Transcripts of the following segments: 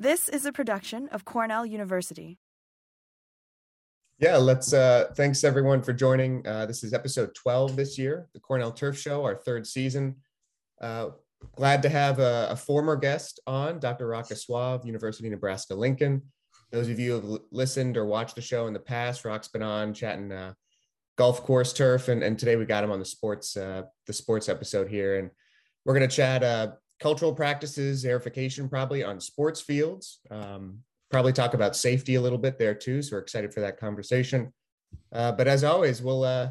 This is a production of Cornell University. Yeah, let's uh thanks everyone for joining. Uh this is episode 12 this year, the Cornell Turf Show, our third season. Uh glad to have a, a former guest on, Dr. Roch Gaussoin, University of Nebraska Lincoln. Those of you who have listened or watched the show in the past, Rock's been on chatting uh golf course turf and, and today we got him on the sports uh the sports episode here and we're going to chat uh cultural practices, aerification probably on sports fields. Um, probably talk about safety a little bit there too. So we're excited for that conversation. Uh, but as always, we'll uh,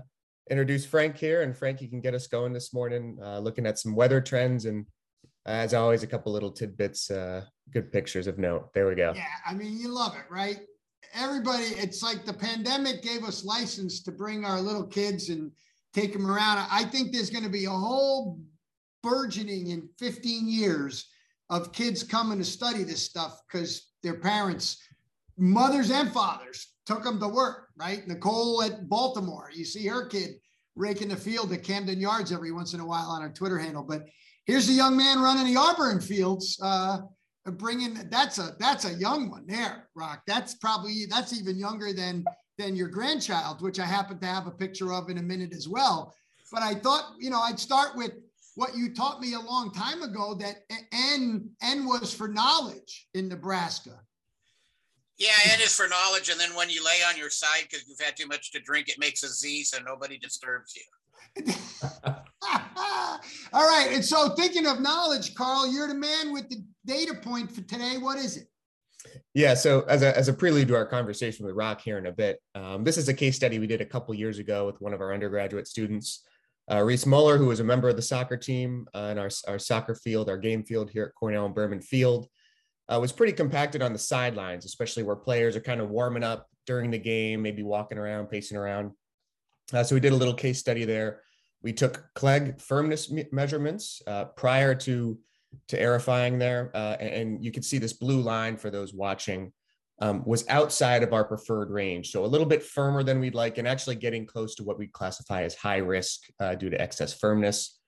introduce Frank here, and Frank, you can get us going this morning, uh, looking at some weather trends and. As always, a couple little tidbits, uh, good pictures of note. There we go. Yeah, I mean, you love it, right? Everybody, it's like the pandemic gave us license to bring our little kids and take them around. I think there's going to be a whole burgeoning in 15 years of kids coming to study this stuff because their parents, mothers and fathers, took them to work, right? Nicole at Baltimore, you see her kid raking the field at Camden Yards every once in a while on her Twitter handle. But here's a young man running the Auburn fields, uh, bringing that's a that's a young one there, Rock. That's probably that's even younger than than your grandchild, which I happen to have a picture of in a minute as well. But I thought, you know, I'd start with what you taught me a long time ago that N N was for knowledge in Nebraska. Yeah, N is for knowledge, and then when you lay on your side because you've had too much to drink, it makes a Z, so nobody disturbs you. All right, and so thinking of knowledge, Carl, you're the man with the data point for today. What is it? Yeah, so as a, as a prelude to our conversation with Rock here in a bit, um, this is a case study we did a couple years ago with one of our undergraduate students. Uh, Reese Muller, who was a member of the soccer team uh, in our, our soccer field, our game field here at Cornell and Berman Field, uh, was pretty compacted on the sidelines, especially where players are kind of warming up during the game, maybe walking around, pacing around. Uh, so we did a little case study there. We took Clegg firmness me- measurements uh, prior to to aerifying there, uh, and, and you can see this blue line for those watching um, was outside of our preferred range. So a little bit firmer than we'd like, and actually getting close to what we classify as high risk uh, due to excess firmness.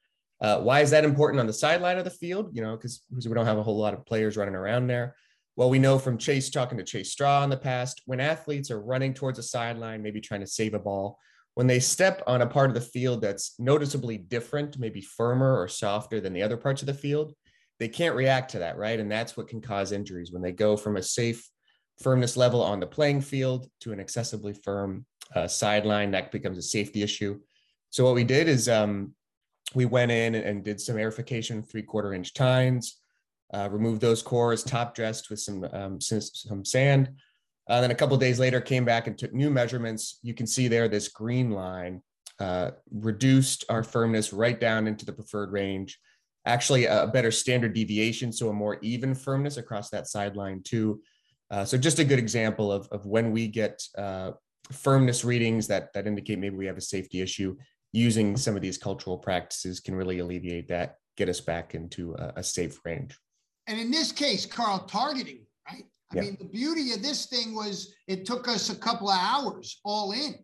Uh, why is that important on the sideline of the field? You know, because we don't have a whole lot of players running around there. Well, we know from Chase talking to Chase Straw in the past, when athletes are running towards a sideline, maybe trying to save a ball, when they step on a part of the field that's noticeably different, maybe firmer or softer than the other parts of the field, they can't react to that, right? And that's what can cause injuries when they go from a safe firmness level on the playing field to an excessively firm uh, sideline. That becomes a safety issue. So what we did is um, we went in and did some aerification, three quarter inch tines, uh, removed those cores, top dressed with some um, some sand. Uh, then a couple days later, came back and took new measurements. You can see there this green line uh, reduced our firmness right down into the preferred range. Actually, a better standard deviation, so a more even firmness across that sideline too. Uh, so just a good example of, of when we get uh, firmness readings that, that indicate maybe we have a safety issue, using some of these cultural practices can really alleviate that, get us back into a, a safe range. And in this case, Carl, targeting, right? I yep. mean, the beauty of this thing was it took us a couple of hours all in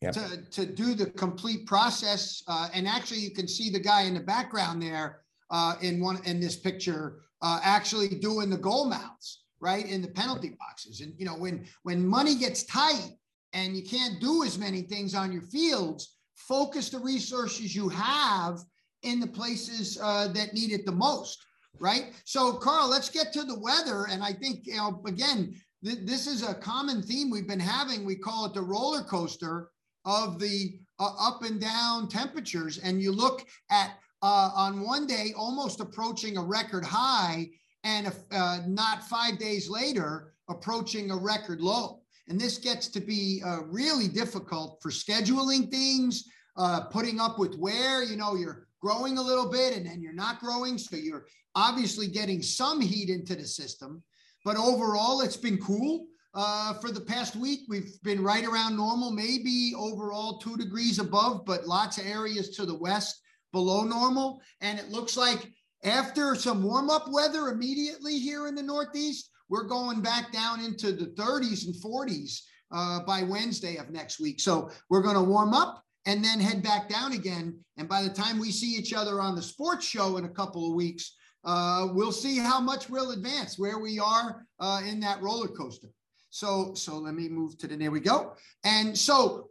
yep. to, to do the complete process. Uh, and actually, you can see the guy in the background there uh, in one in this picture uh, actually doing the goal mounts right in the penalty boxes. And you know when when money gets tight and you can't do as many things on your fields focus the resources you have in the places uh, that need it the most right? So carl let's get to the weather. And i think you know again th- this is a common theme we've been having. We call it the roller coaster of the uh, up and down temperatures. And you look at uh, on one day almost approaching a record high and uh, not five days later approaching a record low. And this gets to be uh, really difficult for scheduling things, uh, putting up with where, you know, you're growing a little bit and then you're not growing. So you're obviously getting some heat into the system. But overall, it's been cool. Uh, for the past week, we've been right around normal, maybe overall two degrees above, but lots of areas to the west below normal. And it looks like after some warm up weather immediately here in the Northeast, we're going back down into the 30s and 40s uh, by Wednesday of next week. So we're going to warm up and then head back down again. And by the time we see each other on the sports show in a couple of weeks, uh, we'll see how much we'll advance, where we are uh, in that roller coaster. So, so let me move to the, there we go. And so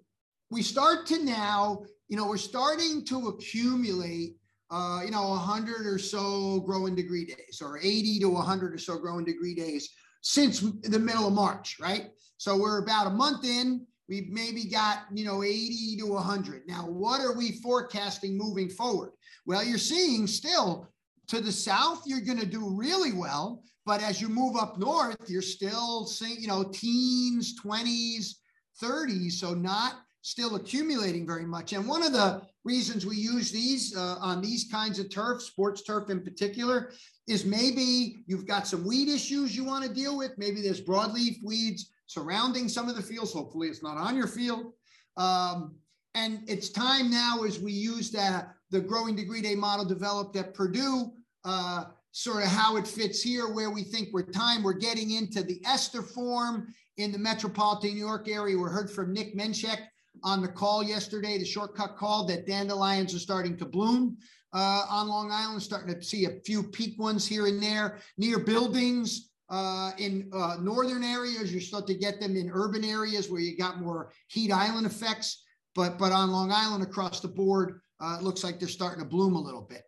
we start to now, you know, we're starting to accumulate, uh, you know, 100 or so growing degree days or 80 to 100 or so growing degree days since the middle of March, right? So we're about a month in. We've maybe got, you know, 80 to 100. Now, what are we forecasting moving forward? Well, you're seeing still to the south, you're going to do really well. But as you move up north, you're still seeing, you know, teens, 20s, 30s. So not still accumulating very much. And one of the reasons we use these uh, on these kinds of turf, sports turf in particular, is maybe you've got some weed issues you want to deal with. Maybe there's broadleaf weeds surrounding some of the fields. Hopefully, it's not on your field. Um, and it's time now as we use that the growing degree day model developed at Purdue, uh, sort of how it fits here, where we think we're time. We're getting into the ester form in the metropolitan New York area. We heard from Nick Menchek on the call yesterday, the shortcut call that dandelions are starting to bloom uh, on Long Island, starting to see a few peak ones here and there near buildings. Uh, in uh, northern areas, you start to get them in urban areas where you got more heat island effects. But, but on Long Island across the board, uh, it looks like they're starting to bloom a little bit.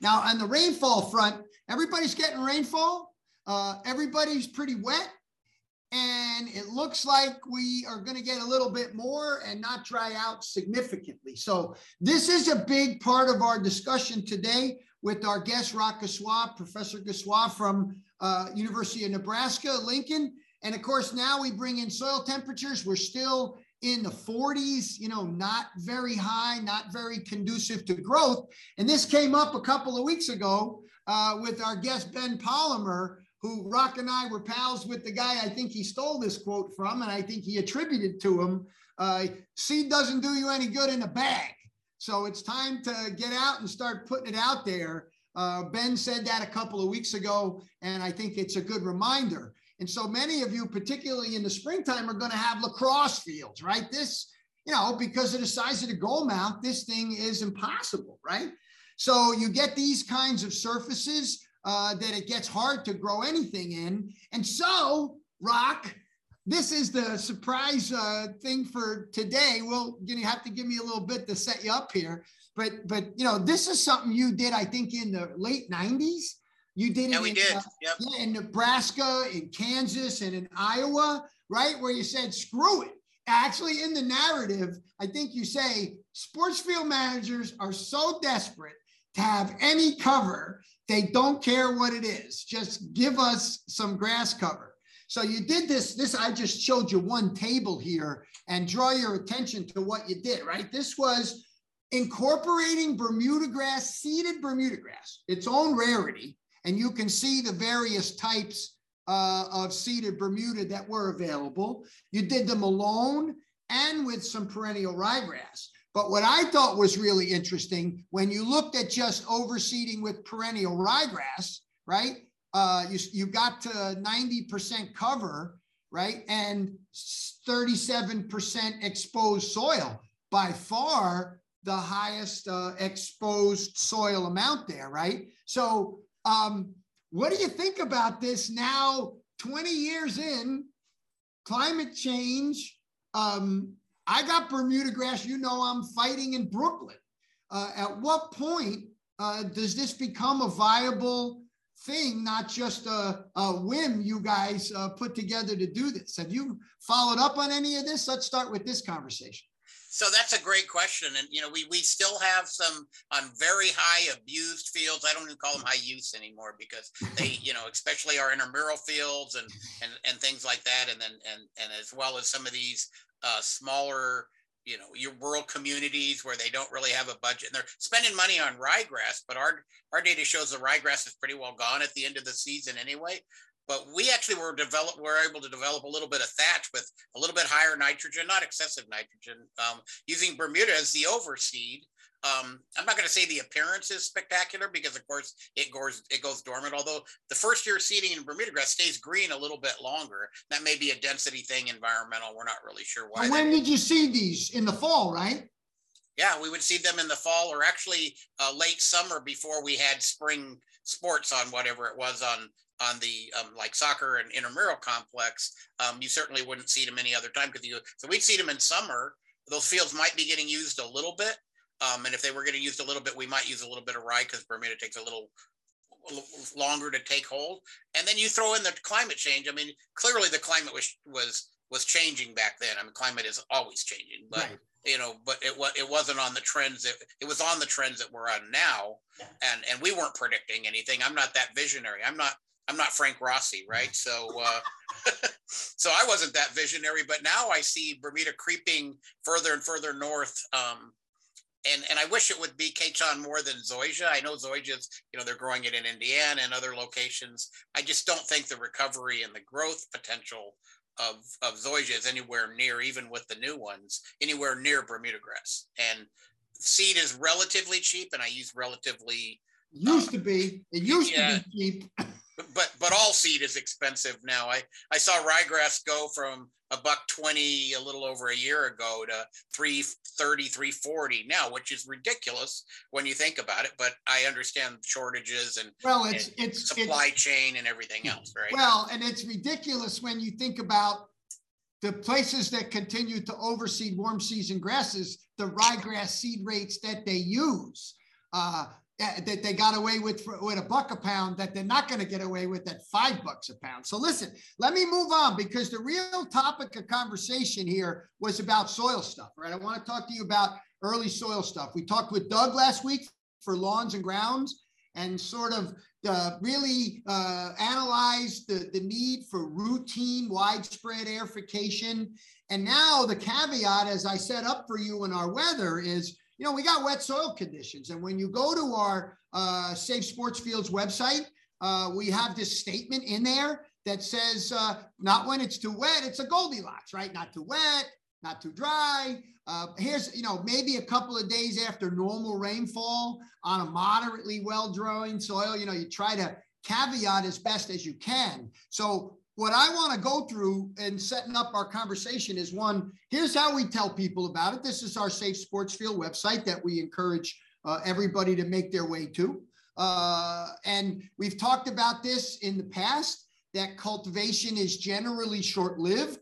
Now, on the rainfall front, everybody's getting rainfall. Uh, everybody's pretty wet. And it looks like we are going to get a little bit more and not dry out significantly. So, this is a big part of our discussion today with our guest, Roch Gaussoin, Professor Gaussoin from uh, University of Nebraska, Lincoln. And of course, now we bring in soil temperatures. We're still in the 40s, you know, not very high, not very conducive to growth. And this came up a couple of weeks ago uh, with our guest, Ben Palomer, who Rock and I were pals with the guy I think he stole this quote from, and I think he attributed to him uh, seed doesn't do you any good in a bag. So it's time to get out and start putting it out there. Uh, ben said that a couple of weeks ago, and I think it's a good reminder. And so many of you, particularly in the springtime, are going to have lacrosse fields, right? This, you know, because of the size of the goal mount, this thing is impossible, right? So you get these kinds of surfaces uh, that it gets hard to grow anything in. And so, Rock, this is the surprise uh, thing for today. Well, you have to give me a little bit to set you up here. But, but you know, this is something you did, I think, in the late 90s. You did it yeah, we in, did. Uh, yep. in Nebraska, in Kansas, and in Iowa, right? Where you said, screw it. Actually, in the narrative, I think you say sports field managers are so desperate to have any cover they don't care what it is. Just give us some grass cover. So you did this. This I just showed you one table here and draw your attention to what you did, right? This was incorporating Bermuda grass, seeded Bermuda grass, its own rarity. And you can see the various types uh, of seeded Bermuda that were available. You did them alone and with some perennial ryegrass. But what I thought was really interesting when you looked at just overseeding with perennial ryegrass, right? Uh, you, you got to 90% cover, right? And 37% exposed soil. By far the highest uh, exposed soil amount there, right? So, um, what do you think about this now, 20 years in, climate change? Um, I got Bermuda grass. You know, I'm fighting in Brooklyn. Uh, at what point uh, does this become a viable thing, not just a, a whim you guys uh, put together to do this? Have you followed up on any of this? Let's start with this conversation. So that's a great question, and you know we we still have some on very high abused fields. I don't even call them high use anymore because they you know especially our intramural fields and and and things like that, and then and and as well as some of these uh, smaller, you know, your rural communities where they don't really have a budget and they're spending money on ryegrass, but our our data shows the ryegrass is pretty well gone at the end of the season anyway. But we actually were developed, we are able to develop a little bit of thatch with a little bit higher nitrogen, not excessive nitrogen, um, using Bermuda as the overseed um, I'm not going to say the appearance is spectacular because, of course, it goes it goes dormant. Although the first year seeding in Bermuda grass stays green a little bit longer. That may be a density thing, environmental. We're not really sure why. when did you see these in the fall? Right. Yeah, we would see them in the fall or actually uh, late summer before we had spring sports on whatever it was on on the um, like soccer and intramural complex. Um, you certainly wouldn't see them any other time because you. So we'd see them in summer. Those fields might be getting used a little bit, um, and if they were getting used a little bit, we might use a little bit of rye because Bermuda takes a little longer to take hold. And then you throw in the climate change. I mean, clearly the climate was was was changing back then. I mean, climate is always changing, but right. you know, but it was it wasn't on the trends. That, it was on the trends that we're on now, and and we weren't predicting anything. I'm not that visionary. I'm not. I'm not Frank Rossi, right? So, uh, so I wasn't that visionary, but now I see Bermuda creeping further and further north. Um, and and I wish it would be Kachon more than Zoysia. I know Zoysia's, you know, they're growing it in Indiana and other locations. I just don't think the recovery and the growth potential of of Zoysia is anywhere near, even with the new ones, anywhere near Bermuda grass. And seed is relatively cheap, and I use relatively. Used uh, to be. It used yeah, to be cheap. but but all seed is expensive now. I I saw ryegrass go from a buck 20 a little over a year ago to 330 340 now which is ridiculous when you think about it but i understand shortages and well it's and it's supply it's, chain and everything else right well and it's ridiculous when you think about the places that continue to overseed warm season grasses the ryegrass seed rates that they use uh, that they got away with for, with a buck a pound that they're not going to get away with at five bucks a pound. So listen, let me move on because the real topic of conversation here was about soil stuff, right? I want to talk to you about early soil stuff. We talked with Doug last week for lawns and grounds and sort of uh, really uh, analyze the, the need for routine widespread aerification. And now the caveat, as I set up for you in our weather, is you know, we got wet soil conditions. And when you go to our uh, Safe Sports Fields website, uh, we have this statement in there that says, uh, not when it's too wet, it's a Goldilocks, right? Not too wet, not too dry. Uh, here's, you know, maybe a couple of days after normal rainfall on a moderately well drained soil, you know, you try to caveat as best as you can. So what I want to go through and setting up our conversation is one, here's how we tell people about it. This is our Safe Sports Field website that we encourage uh, everybody to make their way to. Uh, and we've talked about this in the past that cultivation is generally short lived.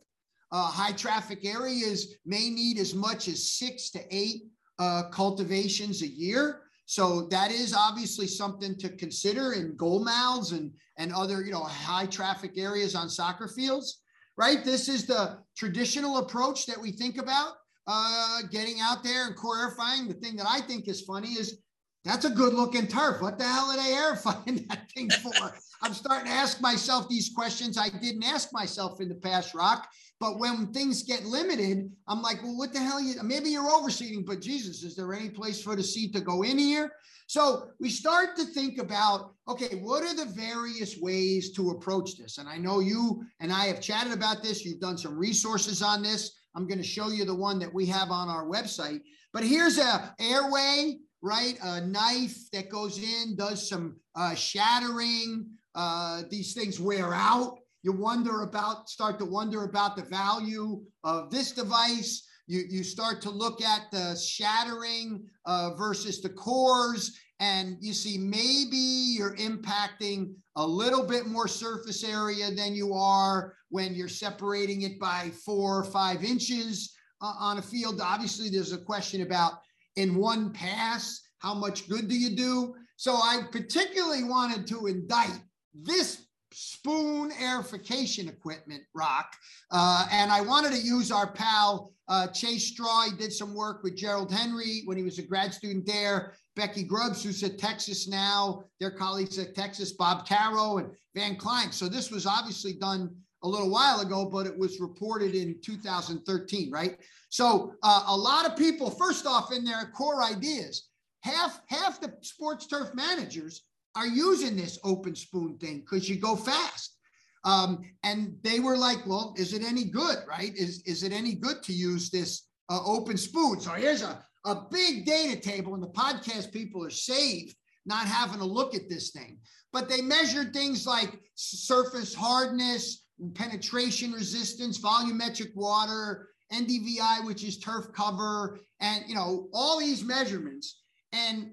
Uh, high traffic areas may need as much as six to eight uh, cultivations a year. So that is obviously something to consider in goal mouths and, and other, you know, high traffic areas on soccer fields, right? This is the traditional approach that we think about uh, getting out there and core aerifying. The thing that I think is funny is that's a good looking turf. What the hell are they aerifying that thing for? I'm starting to ask myself these questions I didn't ask myself in the past, Rock. But when things get limited, I'm like, well, what the hell? You, maybe you're overseeding, but Jesus, is there any place for the seed to go in here? So we start to think about, okay, what are the various ways to approach this? And I know you and I have chatted about this. You've done some resources on this. I'm going to show you the one that we have on our website. But here's a airway, right? A knife that goes in, does some uh, shattering. Uh, these things wear out you wonder about, start to wonder about the value of this device. You, you start to look at the shattering uh, versus the cores, and you see maybe you're impacting a little bit more surface area than you are when you're separating it by four or five inches uh, on a field. Obviously, there's a question about in one pass, how much good do you do? So I particularly wanted to indict this spoon airification equipment, Rock. Uh, and I wanted to use our pal uh, Chase Straw. He did some work with Gerald Henry when he was a grad student there. Becky Grubbs, who's at Texas now, their colleagues at Texas, Bob Caro and Van Klein. So this was obviously done a little while ago, but it was reported in 2013, right? So uh, a lot of people, first off, in their core ideas, half half the sports turf managers are using this open spoon thing because you go fast. Um, and they were like, well, is it any good, right? Is, is it any good to use this uh, open spoon? So here's a, a big data table, and the podcast people are saved not having a look at this thing. But they measured things like surface hardness, penetration resistance, volumetric water, NDVI, which is turf cover, and you know all these measurements. And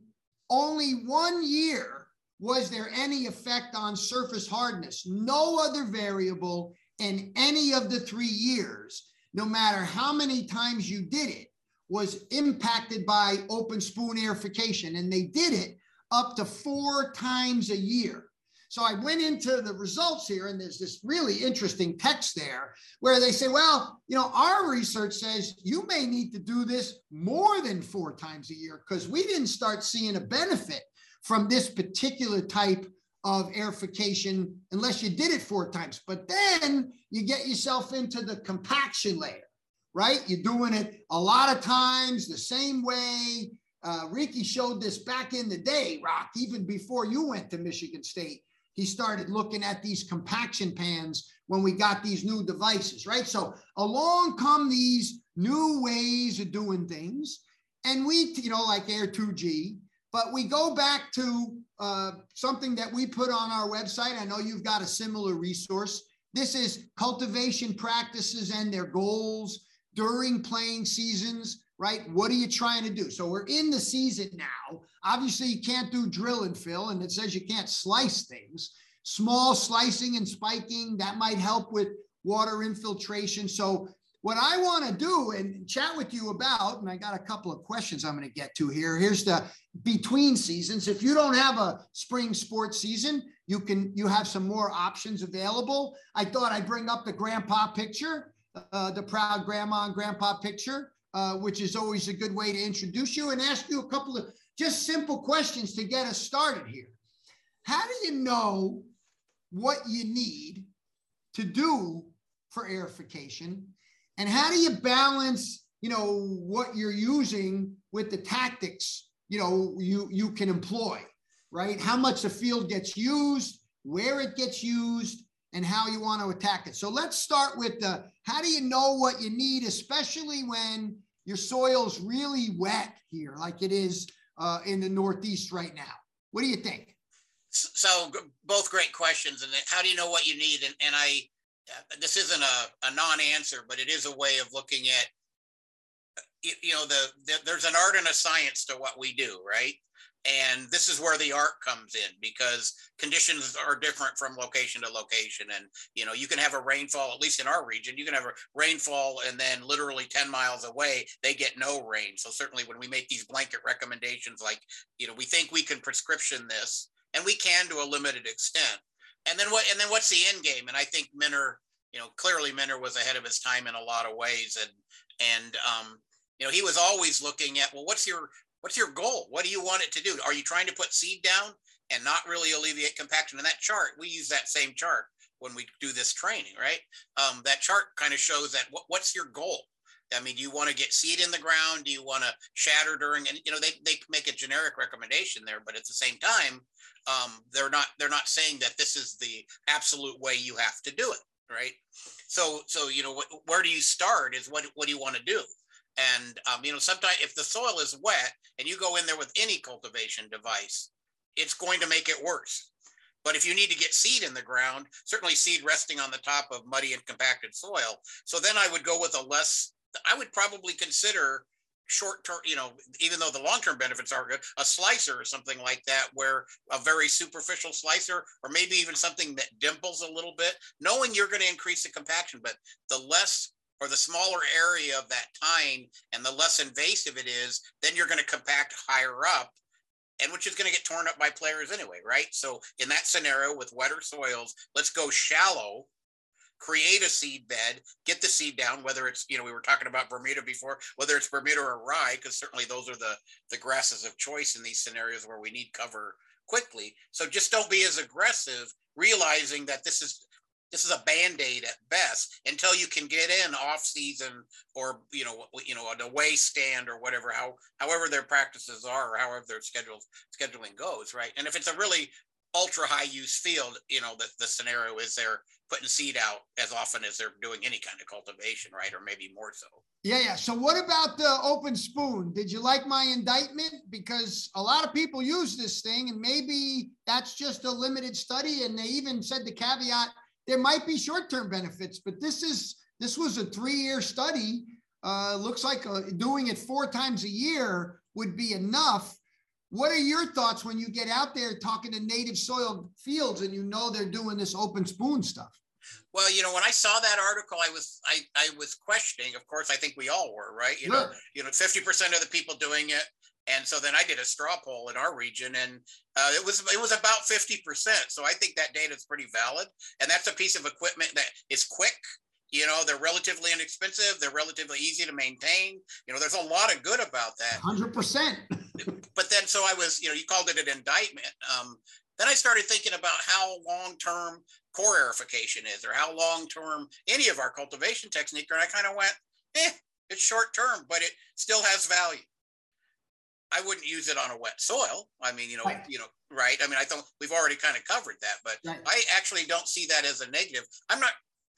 only one year was there any effect on surface hardness. No other variable in any of the three years, no matter how many times you did it, was impacted by open spoon aerification. And they did it up to four times a year. So I went into the results here, and there's this really interesting text there where they say, well, you know, our research says you may need to do this more than four times a year because we didn't start seeing a benefit from this particular type of aerification unless you did it four times. But then you get yourself into the compaction layer, right? You're doing it a lot of times the same way. Uh, Ricky showed this back in the day, Rock, even before you went to Michigan State he started looking at these compaction pans when we got these new devices, right? So along come these new ways of doing things. And we, you know, like Air 2G, but we go back to uh, something that we put on our website. I know you've got a similar resource. This is cultivation practices and their goals during playing seasons right? What are you trying to do? So we're in the season now. Obviously, you can't do drill and fill, and it says you can't slice things. Small slicing and spiking, that might help with water infiltration. So, what I want to do and chat with you about, and I got a couple of questions I'm going to get to here. Here's the between seasons. If you don't have a spring sports season, you can you have some more options available. I thought I'd bring up the grandpa picture, uh, the proud grandma and grandpa picture uh, which is always a good way to introduce you and ask you a couple of just simple questions to get us started here. How do you know what you need to do for aerification? And how do you balance, you know, what you're using with the tactics, you know, you, you can employ, right? How much the field gets used, where it gets used, and how you want to attack it. So let's start with the how do you know what you need, especially when your soil's really wet here, like it is uh, in the Northeast right now. What do you think? So both great questions. And how do you know what you need? And, and I, Uh, this isn't a, a non-answer, but it is a way of looking at, you, you know, the, the, there's an art and a science to what we do, right? and this is where the art comes in because conditions are different from location to location and you know you can have a rainfall at least in our region you can have a rainfall and then literally 10 miles away they get no rain so certainly when we make these blanket recommendations like you know we think we can prescription this and we can to a limited extent and then what and then what's the end game and i think minner you know clearly minner was ahead of his time in a lot of ways and and um you know he was always looking at well what's your What's your goal? What do you want it to do? Are you trying to put seed down and not really alleviate compaction? In that chart, we use that same chart when we do this training, right? Um, that chart kind of shows that what, what's your goal? I mean, do you want to get seed in the ground? Do you want to shatter during? And you know, they they make a generic recommendation there, but at the same time, um, they're not they're not saying that this is the absolute way you have to do it, right? So so you know, wh- where do you start? Is what what do you want to do? And um, you know, sometimes if the soil is wet and you go in there with any cultivation device, it's going to make it worse. But if you need to get seed in the ground, certainly seed resting on the top of muddy and compacted soil. So then I would go with a less, I would probably consider short term, you know, even though the long term benefits are good, a slicer or something like that, where a very superficial slicer, or maybe even something that dimples a little bit, knowing you're going to increase the compaction, but the less or the smaller area of that tine and the less invasive it is, then you're going to compact higher up and which is going to get torn up by players anyway, right? So in that scenario with wetter soils, let's go shallow, create a seed bed, get the seed down, whether it's, you know, we were talking about Bermuda before, whether it's Bermuda or rye, because certainly those are the, the grasses of choice in these scenarios where we need cover quickly. So just don't be as aggressive, realizing that this is this is a band-aid at best until you can get in off season or you know you know an away stand or whatever how however their practices are or however their schedule scheduling goes right and if it's a really ultra high use field you know the, the scenario is they're putting seed out as often as they're doing any kind of cultivation right? Or maybe more so. Yeah yeah. So what about the open spoon? Did you like my indictment? Because a lot of people use this thing and maybe that's just a limited study and they even said the caveat there might be short-term benefits, but this is this was a three-year study. Uh, looks like uh, doing it four times a year would be enough. What are your thoughts when you get out there talking to native soil fields and you know they're doing this open spoon stuff? Well, you know, when I saw that article, I was I, I was questioning. Of course, I think we all were, right? You know, you know, fifty percent of the people doing it, and so then I did a straw poll in our region, and uh, it was it was about fifty percent. So I think that data is pretty valid, and that's a piece of equipment that is quick. You know, they're relatively inexpensive. They're relatively easy to maintain. You know, there's a lot of good about that. Hundred percent. But then, so I was, you know, you called it an indictment. Um, then I started thinking about how long term core aerification is, or how long term any of our cultivation technique. And I kind of went, eh, it's short term, but it still has value. I wouldn't use it on a wet soil. I mean, you know, right. you know, right? I mean, I thought we've already kind of covered that, but right. I actually don't see that as a negative. I'm not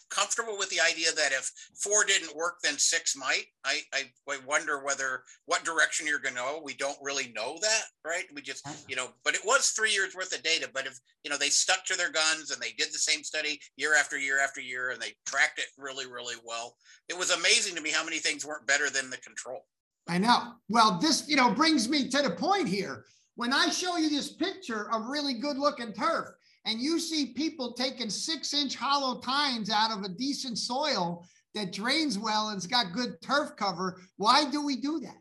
comfortable with the idea that if four didn't work, then six might. I, I, I wonder whether what direction you're going to go. We don't really know that, right? We just, you know, but it was three years worth of data. But if, you know, they stuck to their guns and they did the same study year after year after year and they tracked it really, really well, it was amazing to me how many things weren't better than the control. I know. Well, this, you know, brings me to the point here. When I show you this picture of really good looking turf, and you see people taking six inch hollow tines out of a decent soil that drains well and's got good turf cover, why do we do that?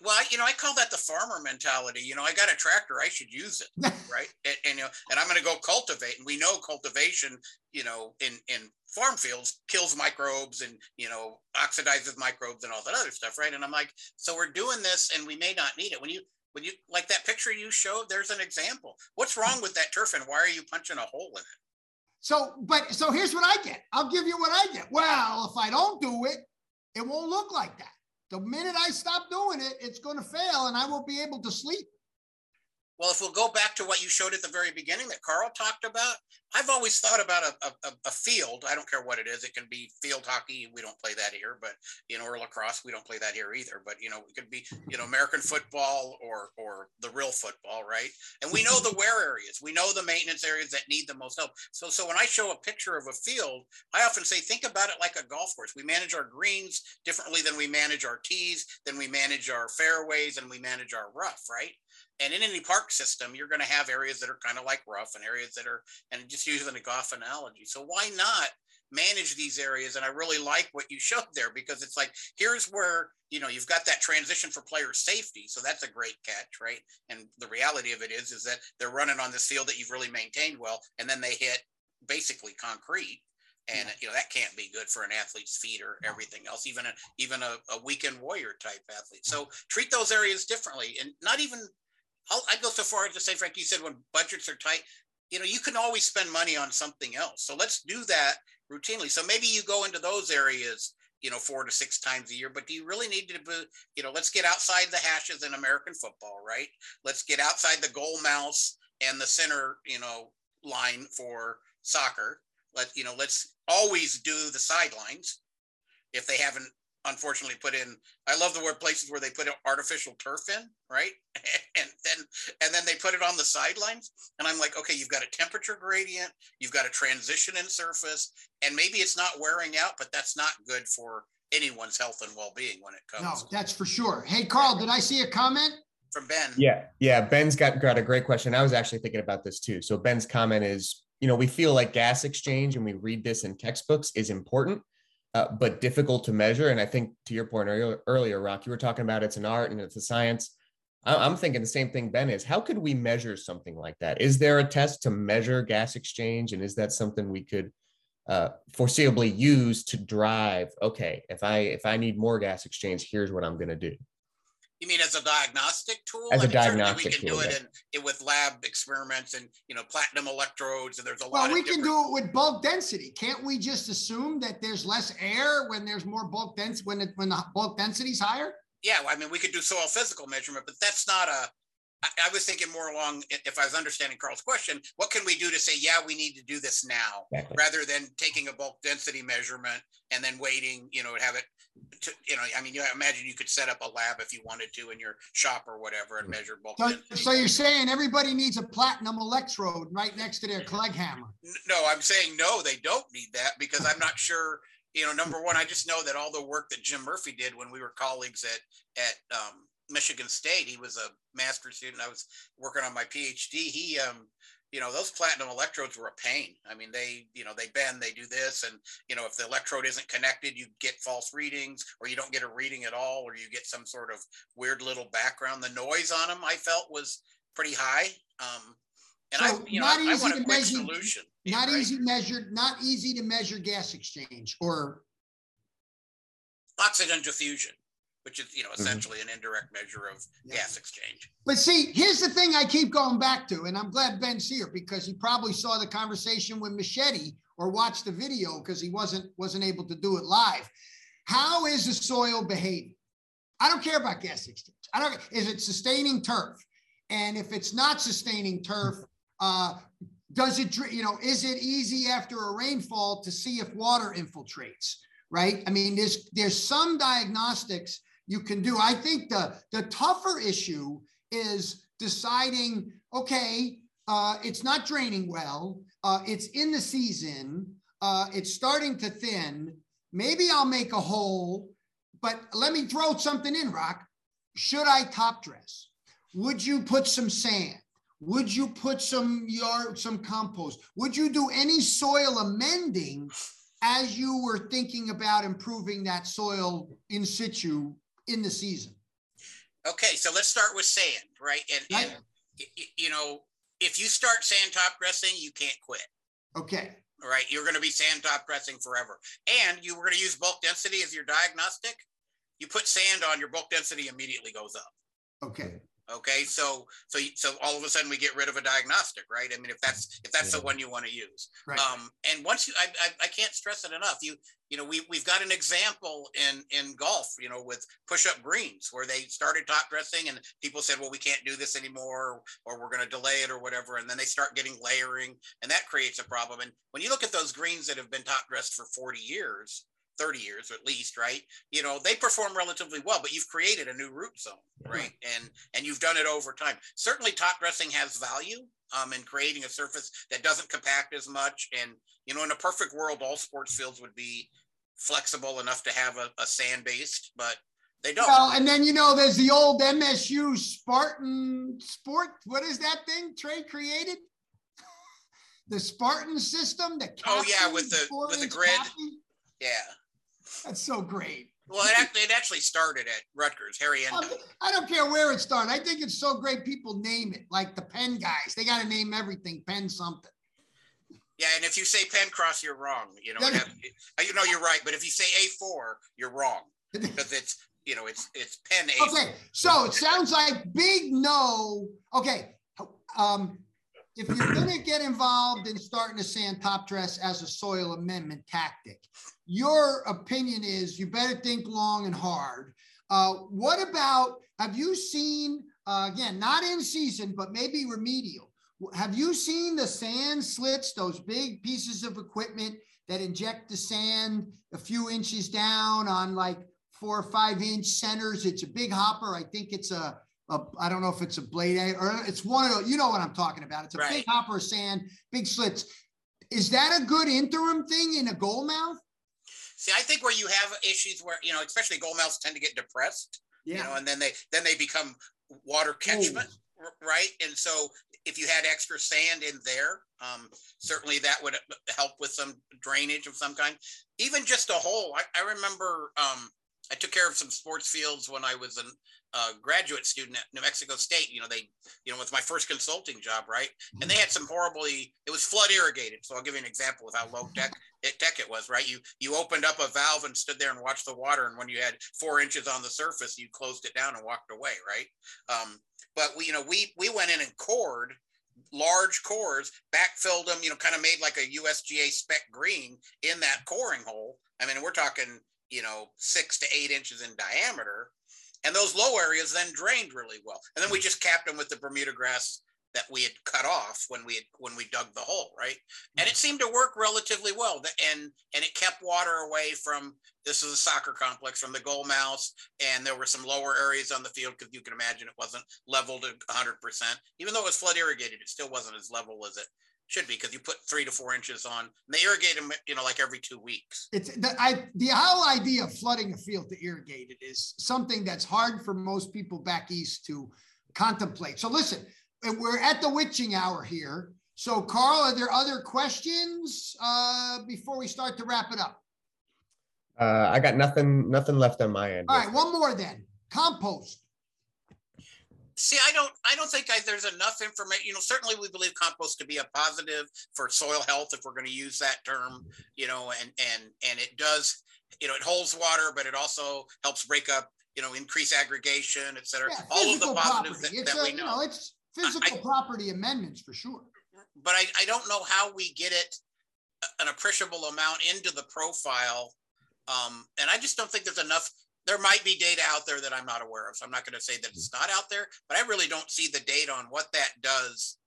Well, you know, I call that the farmer mentality. You know, I got a tractor, I should use it, right? and, and, you know, and I'm going to go cultivate, and we know cultivation, you know, in in farm fields kills microbes and you know oxidizes microbes and all that other stuff, right? And I'm like, so we're doing this, and we may not need it. When you when you like that picture you showed, there's an example. What's wrong with that turf, and why are you punching a hole in it? So, but so here's what I get. I'll give you what I get. Well, if I don't do it, it won't look like that. The minute I stop doing it, it's going to fail and I won't be able to sleep. Well, if we'll go back to what you showed at the very beginning that Carl talked about, I've always thought about a, a, a, field. I don't care what it is. It can be field hockey. We don't play that here, but you know, or lacrosse. We don't play that here either. But you know, it could be you know American football or or the real football, right? And we know the wear areas. We know the maintenance areas that need the most help. So so when I show a picture of a field, I often say think about it like a golf course. We manage our greens differently than we manage our tees, than we manage our fairways, and we manage our rough, right? And in any park system, you're going to have areas that are kind of like rough and areas that are, and just using a golf analogy. So why not manage these areas? And I really like what you showed there because it's like, here's where, you know, you've got that transition for player safety. So that's a great catch, right? And the reality of it is, is that they're running on this field that you've really maintained well, and then they hit basically concrete and you know that can't be good for an athlete's feet or everything else even a even a, a weekend warrior type athlete mm. so treat those areas differently and not even I'll, I'd go so far as to say, Frank, you said when budgets are tight, you know, you can always spend money on something else. So let's do that routinely. So maybe you go into those areas, you know, four to six times a year, but do you really need to, be, you know, let's get outside the hashes in American football, right? Let's get outside the goal mouths and the center, you know, line for soccer. Let, you know, let's always do the sidelines if they haven't unfortunately put in i love the word places where they put an artificial turf in right? And then and then they put it on the sidelines. And i'm like okay you've got a temperature gradient you've got a transition in surface and maybe it's not wearing out but that's not good for anyone's health and well-being when it comes. no that's for sure. Hey carl did i see a comment? From ben. Yeah yeah ben's got got a great question. I was actually thinking about this too. So ben's comment is you know we feel like gas exchange and we read this in textbooks is important uh, but difficult to measure. And I think to your point earlier, earlier, Rock, you were talking about it's an art and it's a science. I'm thinking the same thing Ben is. How could we measure something like that? Is there a test to measure gas exchange, and is that something we could uh, foreseeably use to drive? Okay, if I if I need more gas exchange, here's what I'm going to do. You mean as a diagnostic tool? As I a mean, diagnostic we can tool, do it yeah. in, with lab experiments and you know platinum electrodes, and there's a well, lot. Well, we different... can do it with bulk density. Can't we just assume that there's less air when there's more bulk density when it, when the bulk density is higher? Yeah, I mean we could do soil physical measurement, but that's not a I, was thinking more along, if I was understanding Carl's question, what can we do to say, yeah, we need to do this now, exactly. rather than taking a bulk density measurement and then waiting, you know, to have it, to, you know, I mean, you imagine you could set up a lab if you wanted to in your shop or whatever and measure bulk so. So you're saying everybody needs a platinum electrode right next to their Clegg hammer? No, I'm saying no, they don't need that because I'm not sure you know, number one, I just know that all the work that Jim Murphy did when we were colleagues at at um, Michigan State, he was a master's student. I was working on my PhD. He, um, you know, those platinum electrodes were a pain. I mean, they, you know, they bend, they do this, and you know, if the electrode isn't connected, you get false readings, or you don't get a reading at all, or you get some sort of weird little background. The noise on them, I felt, was pretty high. Um, and so I, you know, not I, easy I want a quick measure, solution. Not right? easy measured, not easy to measure gas exchange or oxygen diffusion which is you know mm-hmm. essentially mm-hmm. an indirect measure of yeah. gas exchange. But see, here's the thing I keep going back to, and I'm glad Ben's here because he probably saw the conversation with Machete or watched the video because he wasn't wasn't able to do it live. How is the soil behaving? I don't care about gas exchange. I don't. Is it sustaining turf? And if it's not sustaining turf, uh, does it? You know, is it easy after a rainfall to see if water infiltrates? Right. I mean, there's there's some diagnostics you can do. I think the, the tougher issue is deciding, okay, uh, it's not draining well, uh, it's in the season, uh, it's starting to thin. Maybe I'll make a hole, but let me throw something in, Rock. Should I top dress? Would you put some sand? Would you put some yard, some compost? Would you do any soil amending as you were thinking about improving that soil in situ in the season. Okay, so let's start with sand, right? And, right. and you know, if you start sand top dressing, you can't quit. Okay. Right, you're going to be sand top dressing forever, and you were going to use bulk density as your diagnostic. You put sand on, your bulk density immediately goes up. Okay. Okay, so so so all of a sudden we get rid of a diagnostic, right? I mean, if that's if that's yeah. the one you want to use, right. um, and once you, I, I, I can't stress it enough. You you know, we we've got an example in in golf, you know, with push up greens where they started top dressing and people said, well, we can't do this anymore, or we're going to delay it or whatever, and then they start getting layering, and that creates a problem. And when you look at those greens that have been top dressed for 40 years, 30 years at least right? You know they perform relatively well but you've created a new root zone right? And and you've done it over time. Certainly top dressing has value um, in creating a surface that doesn't compact as much. And you know in a perfect world all sports fields would be flexible enough to have a, a sand based but they don't. Well and then you know there's the old msu spartan sport. What is that thing trey created? The spartan system the oh yeah with the with the grid. yeah that's so great. Well, it actually, it actually started at Rutgers, Henry Indyk. I don't care where it started. I think it's so great people name it, like the Penn guys. They got to name everything Penn something. Yeah, and if you say Penn Cross, you're wrong. You know, have, you know you're right, but if you say A4, you're wrong because it's you know it's it's Penn A. Okay, so it sounds like big no. Okay, um, if you're going to get involved in starting to sand top dress as a soil amendment tactic, your opinion is you better think long and hard. Uh, what about, have you seen, uh, again, not in season, but maybe remedial? Have you seen the sand slits, those big pieces of equipment that inject the sand a few inches down on like four or five inch centers? It's a big hopper. I think it's a, a I don't know if it's a blade or it's one of those, you know what I'm talking about. It's a right. big hopper of sand, big slits. Is that a good interim thing in a goal mouth? See, I think where you have issues where you know, especially goalmouths tend to get depressed, yeah. you know, and then they then they become water catchment, Ooh. right? And so if you had extra sand in there, um, certainly that would help with some drainage of some kind. Even just a hole. I, I remember um, I took care of some sports fields when I was a uh, graduate student at New Mexico State. You know, they, you know, was my first consulting job, right? And they had some horribly, it was flood irrigated. So I'll give you an example of how low tech it, tech it was, right? You you opened up a valve and stood there and watched the water, and when you had four inches on the surface, you closed it down and walked away, right? Um, but we, you know, we we went in and cored large cores, backfilled them, you know, kind of made like a USGA spec green in that coring hole. I mean, we're talking, you know, six to eight inches in diameter and those low areas then drained really well. And then we just capped them with the Bermuda grass that we had cut off when we had when we dug the hole, right? And it mm-hmm. seemed to work relatively well. And and it kept water away from this is a soccer complex from the goal mouths, and there were some lower areas on the field because you can imagine it wasn't leveled 100 percent. Even though it was flood irrigated, it still wasn't as level as it should be because you put three to four inches on. And they irrigate them, you know, like every two weeks. It's the I the whole idea of flooding a field to irrigate it is something that's hard for most people back east to contemplate. So listen, we're at the witching hour here. So Carl, are there other questions uh, before we start to wrap it up? Uh, I got nothing, nothing left on my end. All right, one more then. Compost. See, I don't, I don't think I, there's enough information. You know, certainly we believe compost to be a positive for soil health, if we're going to use that term. You know, and and and it does, you know, it holds water, but it also helps break up, you know, increase aggregation, et cetera. Yeah, All of the positives that, that, a, we know. You know it's physical I, property amendments for sure. But I, I don't know how we get it an appreciable amount into the profile. Um, and I just don't think there's enough there might be data out there that I'm not aware of. So I'm not going to say that it's not out there, but I really don't see the data on what that does.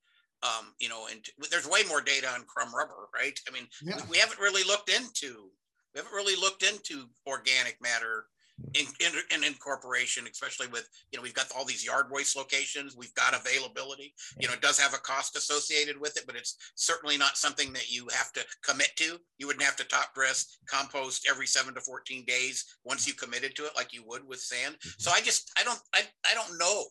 Um, you know, and there's way more data on crumb rubber, right? I mean, yeah. we haven't really looked into we haven't really looked into organic matter in, in, in, incorporation, especially with, you know, we've got all these yard waste locations, we've got availability, you know, it does have a cost associated with it, but it's certainly not something that you have to commit to. You wouldn't have to top dress compost every seven to 14 days once you committed to it, like you would with sand. Mm-hmm. So I just, I don't, I, I don't know,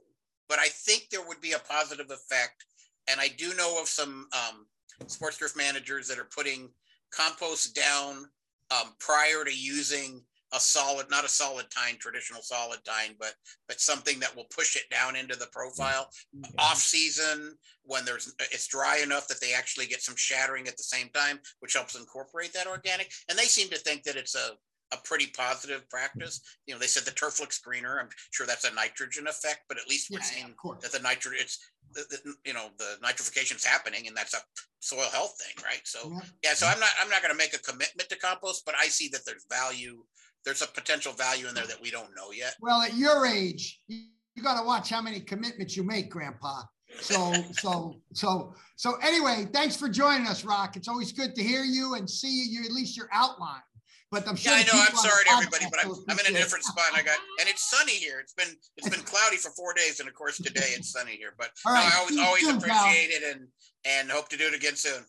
but I think there would be a positive effect. And I do know of some um, sports turf managers that are putting compost down um, prior to using a solid, not a solid tine, traditional solid tine, but but something that will push it down into the profile. Okay. Off season, when there's it's dry enough that they actually get some shattering at the same time, which helps incorporate that organic. And they seem to think that it's a a pretty positive practice. You know, they said the turf looks greener. I'm sure that's a nitrogen effect, but at least we're yeah, seeing yeah, that the nitrogen, it's the, the, you know the nitrification is happening, and that's a soil health thing, right? So yeah, yeah so I'm not I'm not going to make a commitment to compost, but I see that there's value there's a potential value in there that we don't know yet. Well, at your age, you, you got to watch how many commitments you make, Grandpa. So, so, so, so. Anyway, thanks for joining us, Roch. It's always good to hear you and see you. you at least your outline. But I'm sure. Yeah, I know. I'm sorry to everybody, but I'm, I'm in a different spot. I got, and it's sunny here. It's been it's been cloudy for four days, and of course today it's sunny here. But no, I always always soon, appreciate pal. it, and and hope to do it again soon.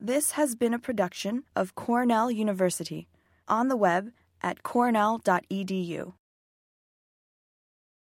This has been a production of Cornell University on the web at cornell.edu.